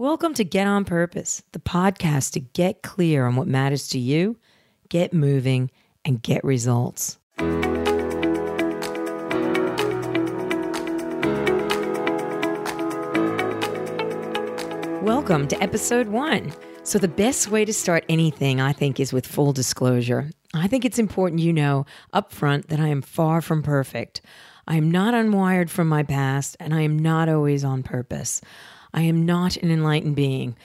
Welcome to Get On Purpose, the podcast to get clear on what matters to you, get moving, and get results. Welcome to episode one. So, the best way to start anything, I think, is with full disclosure. I think it's important you know up front that I am far from perfect. I am not unwired from my past, and I am not always on purpose. I am not an enlightened being.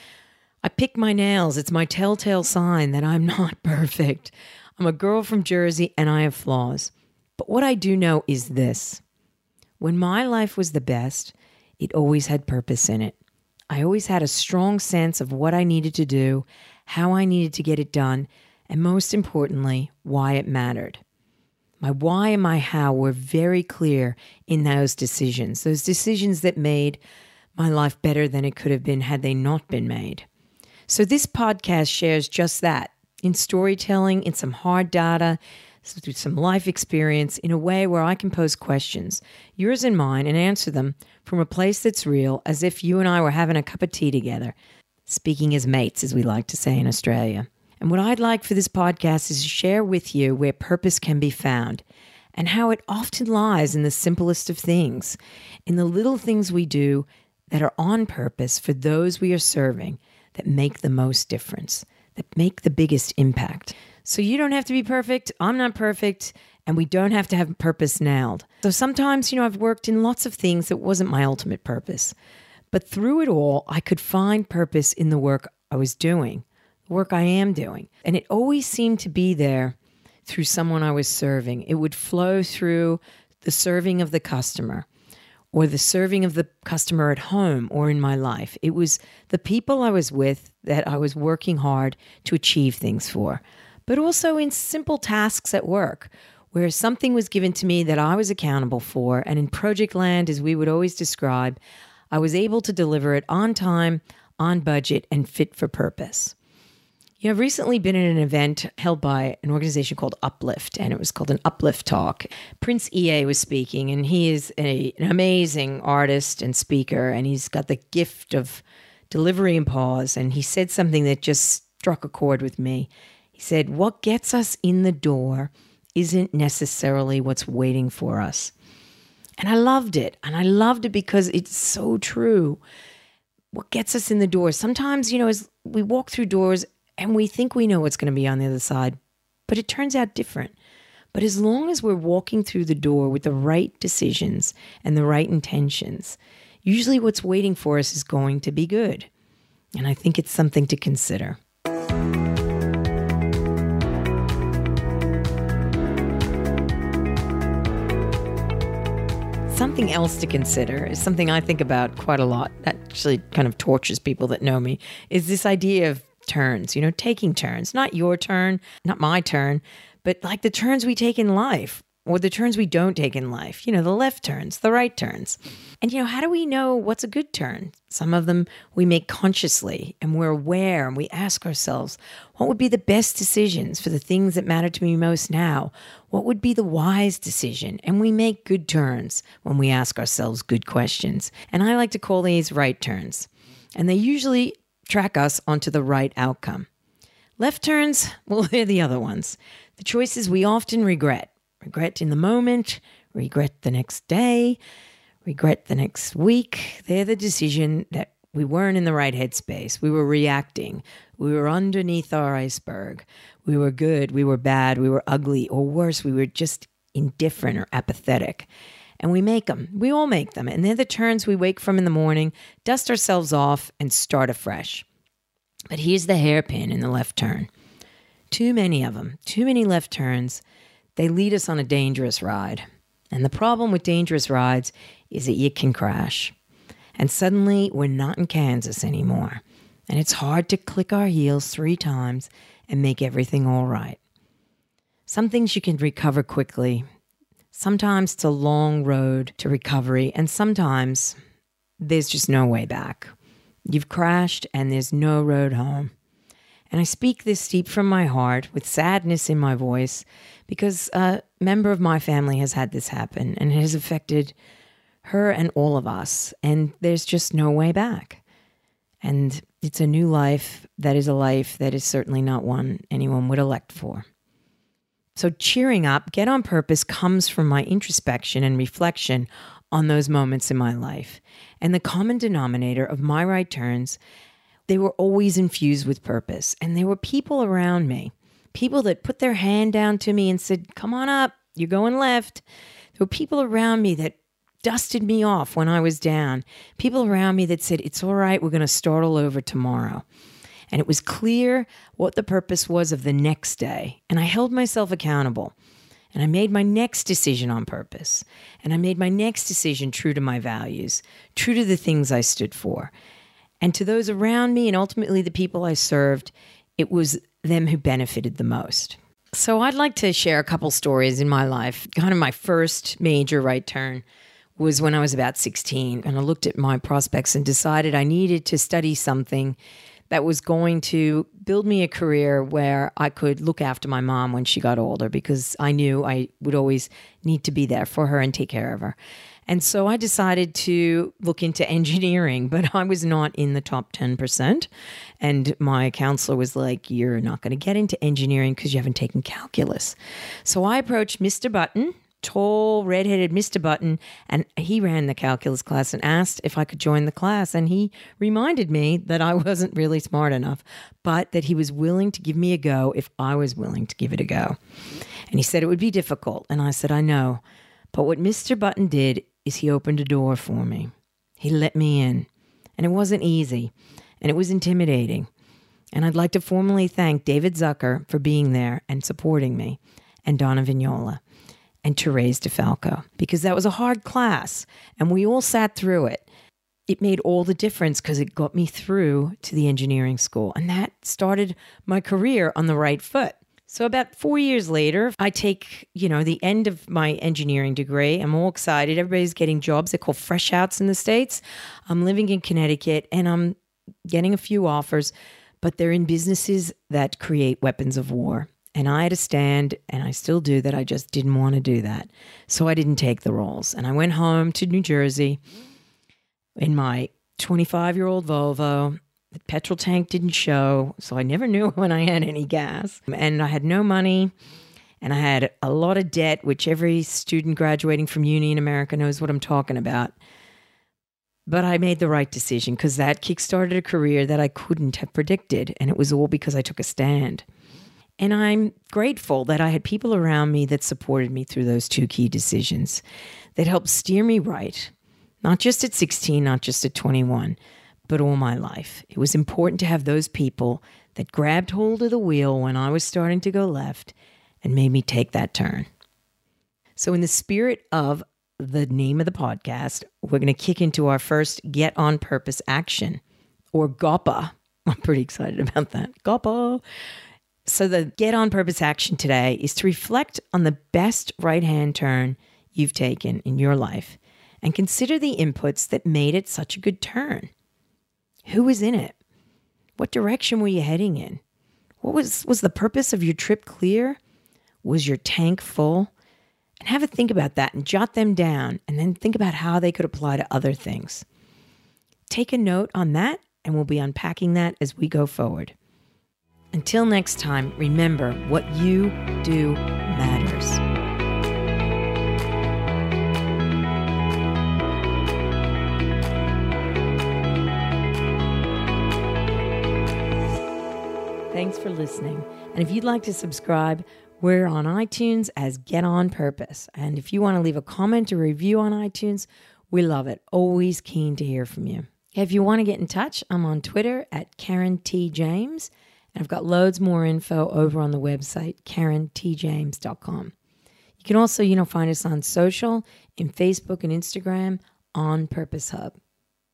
I pick my nails. It's my telltale sign that I'm not perfect. I'm a girl from Jersey and I have flaws. But what I do know is this when my life was the best, it always had purpose in it. I always had a strong sense of what I needed to do, how I needed to get it done, and most importantly, why it mattered. My why and my how were very clear in those decisions, those decisions that made my life better than it could have been had they not been made. So, this podcast shares just that in storytelling, in some hard data, through some life experience, in a way where I can pose questions, yours and mine, and answer them from a place that's real, as if you and I were having a cup of tea together, speaking as mates, as we like to say in Australia. And what I'd like for this podcast is to share with you where purpose can be found and how it often lies in the simplest of things, in the little things we do that are on purpose for those we are serving that make the most difference, that make the biggest impact. So you don't have to be perfect. I'm not perfect. And we don't have to have purpose nailed. So sometimes, you know, I've worked in lots of things that wasn't my ultimate purpose. But through it all, I could find purpose in the work I was doing, the work I am doing. And it always seemed to be there through someone I was serving. It would flow through the serving of the customer or the serving of the customer at home or in my life. It was the people I was with that I was working hard to achieve things for, but also in simple tasks at work where something was given to me that I was accountable for. And in Project Land, as we would always describe, I was able to deliver it on time, on budget, and fit for purpose. You know, I've recently been in an event held by an organization called Uplift, and it was called an Uplift Talk. Prince EA was speaking, and he is a, an amazing artist and speaker, and he's got the gift of delivery and pause. And he said something that just struck a chord with me. He said, What gets us in the door isn't necessarily what's waiting for us. And I loved it. And I loved it because it's so true. What gets us in the door? Sometimes, you know, as we walk through doors, and we think we know what's going to be on the other side, but it turns out different. But as long as we're walking through the door with the right decisions and the right intentions, usually what's waiting for us is going to be good. And I think it's something to consider. Something else to consider is something I think about quite a lot. That actually kind of tortures people that know me. Is this idea of turns, you know, taking turns, not your turn, not my turn, but like the turns we take in life or the turns we don't take in life, you know, the left turns, the right turns. And, you know, how do we know what's a good turn? Some of them we make consciously and we're aware and we ask ourselves, what would be the best decisions for the things that matter to me most now? What would be the wise decision? And we make good turns when we ask ourselves good questions. And I like to call these right turns. And they usually track us onto the right outcome. Left turns, well, they're the other ones. The choices we often regret. Regret in the moment, regret the next day, regret the next week. They're the decision that we weren't in the right headspace. We were reacting. We were underneath our iceberg. We were good. We were bad. We were ugly. Or worse, we were just indifferent or apathetic and we make them. We all make them. And they're the turns we wake from in the morning, dust ourselves off, and start afresh. But here's the hairpin in the left turn. Too many of them, too many left turns, they lead us on a dangerous ride. And the problem with dangerous rides is that you can crash. And suddenly we're not in Kansas anymore. And it's hard to click our heels three times and make everything all right. Some things you can recover quickly, Sometimes it's a long road to recovery, and sometimes there's just no way back. You've crashed, and there's no road home. And I speak this deep from my heart with sadness in my voice because a member of my family has had this happen and it has affected her and all of us. And there's just no way back. And it's a new life that is a life that is certainly not one anyone would elect for. So, cheering up, get on purpose comes from my introspection and reflection on those moments in my life. And the common denominator of my right turns, they were always infused with purpose. And there were people around me, people that put their hand down to me and said, Come on up, you're going left. There were people around me that dusted me off when I was down. People around me that said, It's all right, we're going to start all over tomorrow. And it was clear what the purpose was of the next day. And I held myself accountable. And I made my next decision on purpose. And I made my next decision true to my values, true to the things I stood for. And to those around me, and ultimately the people I served, it was them who benefited the most. So I'd like to share a couple stories in my life. Kind of my first major right turn was when I was about 16. And I looked at my prospects and decided I needed to study something that was going to build me a career where I could look after my mom when she got older because I knew I would always need to be there for her and take care of her. And so I decided to look into engineering, but I was not in the top 10%. And my counselor was like, You're not going to get into engineering because you haven't taken calculus. So I approached Mr. Button, tall, redheaded Mr. Button, and he ran the calculus class and asked if I could join the class. And he reminded me that I wasn't really smart enough, but that he was willing to give me a go if I was willing to give it a go. And he said it would be difficult. And I said, I know. But what Mr. Button did is he opened a door for me. He let me in. And it wasn't easy, and it was intimidating. And I'd like to formally thank David Zucker for being there and supporting me, and Donna Vignola and Therese DeFalco because that was a hard class and we all sat through it. It made all the difference because it got me through to the engineering school and that started my career on the right foot. So about 4 years later, I take, you know, the end of my engineering degree. I'm all excited. Everybody's getting jobs. They're called fresh outs in the states. I'm living in Connecticut and I'm getting a few offers, but they're in businesses that create weapons of war. And I had a stand, and I still do that. I just didn't want to do that. So I didn't take the roles. And I went home to New Jersey in my 25 year old Volvo. The petrol tank didn't show. So I never knew when I had any gas. And I had no money. And I had a lot of debt, which every student graduating from uni in America knows what I'm talking about. But I made the right decision because that kickstarted a career that I couldn't have predicted. And it was all because I took a stand. And I'm grateful that I had people around me that supported me through those two key decisions that helped steer me right, not just at 16, not just at 21, but all my life. It was important to have those people that grabbed hold of the wheel when I was starting to go left and made me take that turn. So, in the spirit of the name of the podcast, we're going to kick into our first Get on Purpose action or GOPA. I'm pretty excited about that. GOPA. So, the get on purpose action today is to reflect on the best right hand turn you've taken in your life and consider the inputs that made it such a good turn. Who was in it? What direction were you heading in? What was, was the purpose of your trip clear? Was your tank full? And have a think about that and jot them down and then think about how they could apply to other things. Take a note on that, and we'll be unpacking that as we go forward. Until next time, remember what you do matters. Thanks for listening. And if you'd like to subscribe, we're on iTunes as Get On Purpose. And if you want to leave a comment or review on iTunes, we love it. Always keen to hear from you. If you want to get in touch, I'm on Twitter at Karen T. James. And I've got loads more info over on the website, karentjames.com. You can also, you know, find us on social in Facebook and Instagram on Purpose Hub.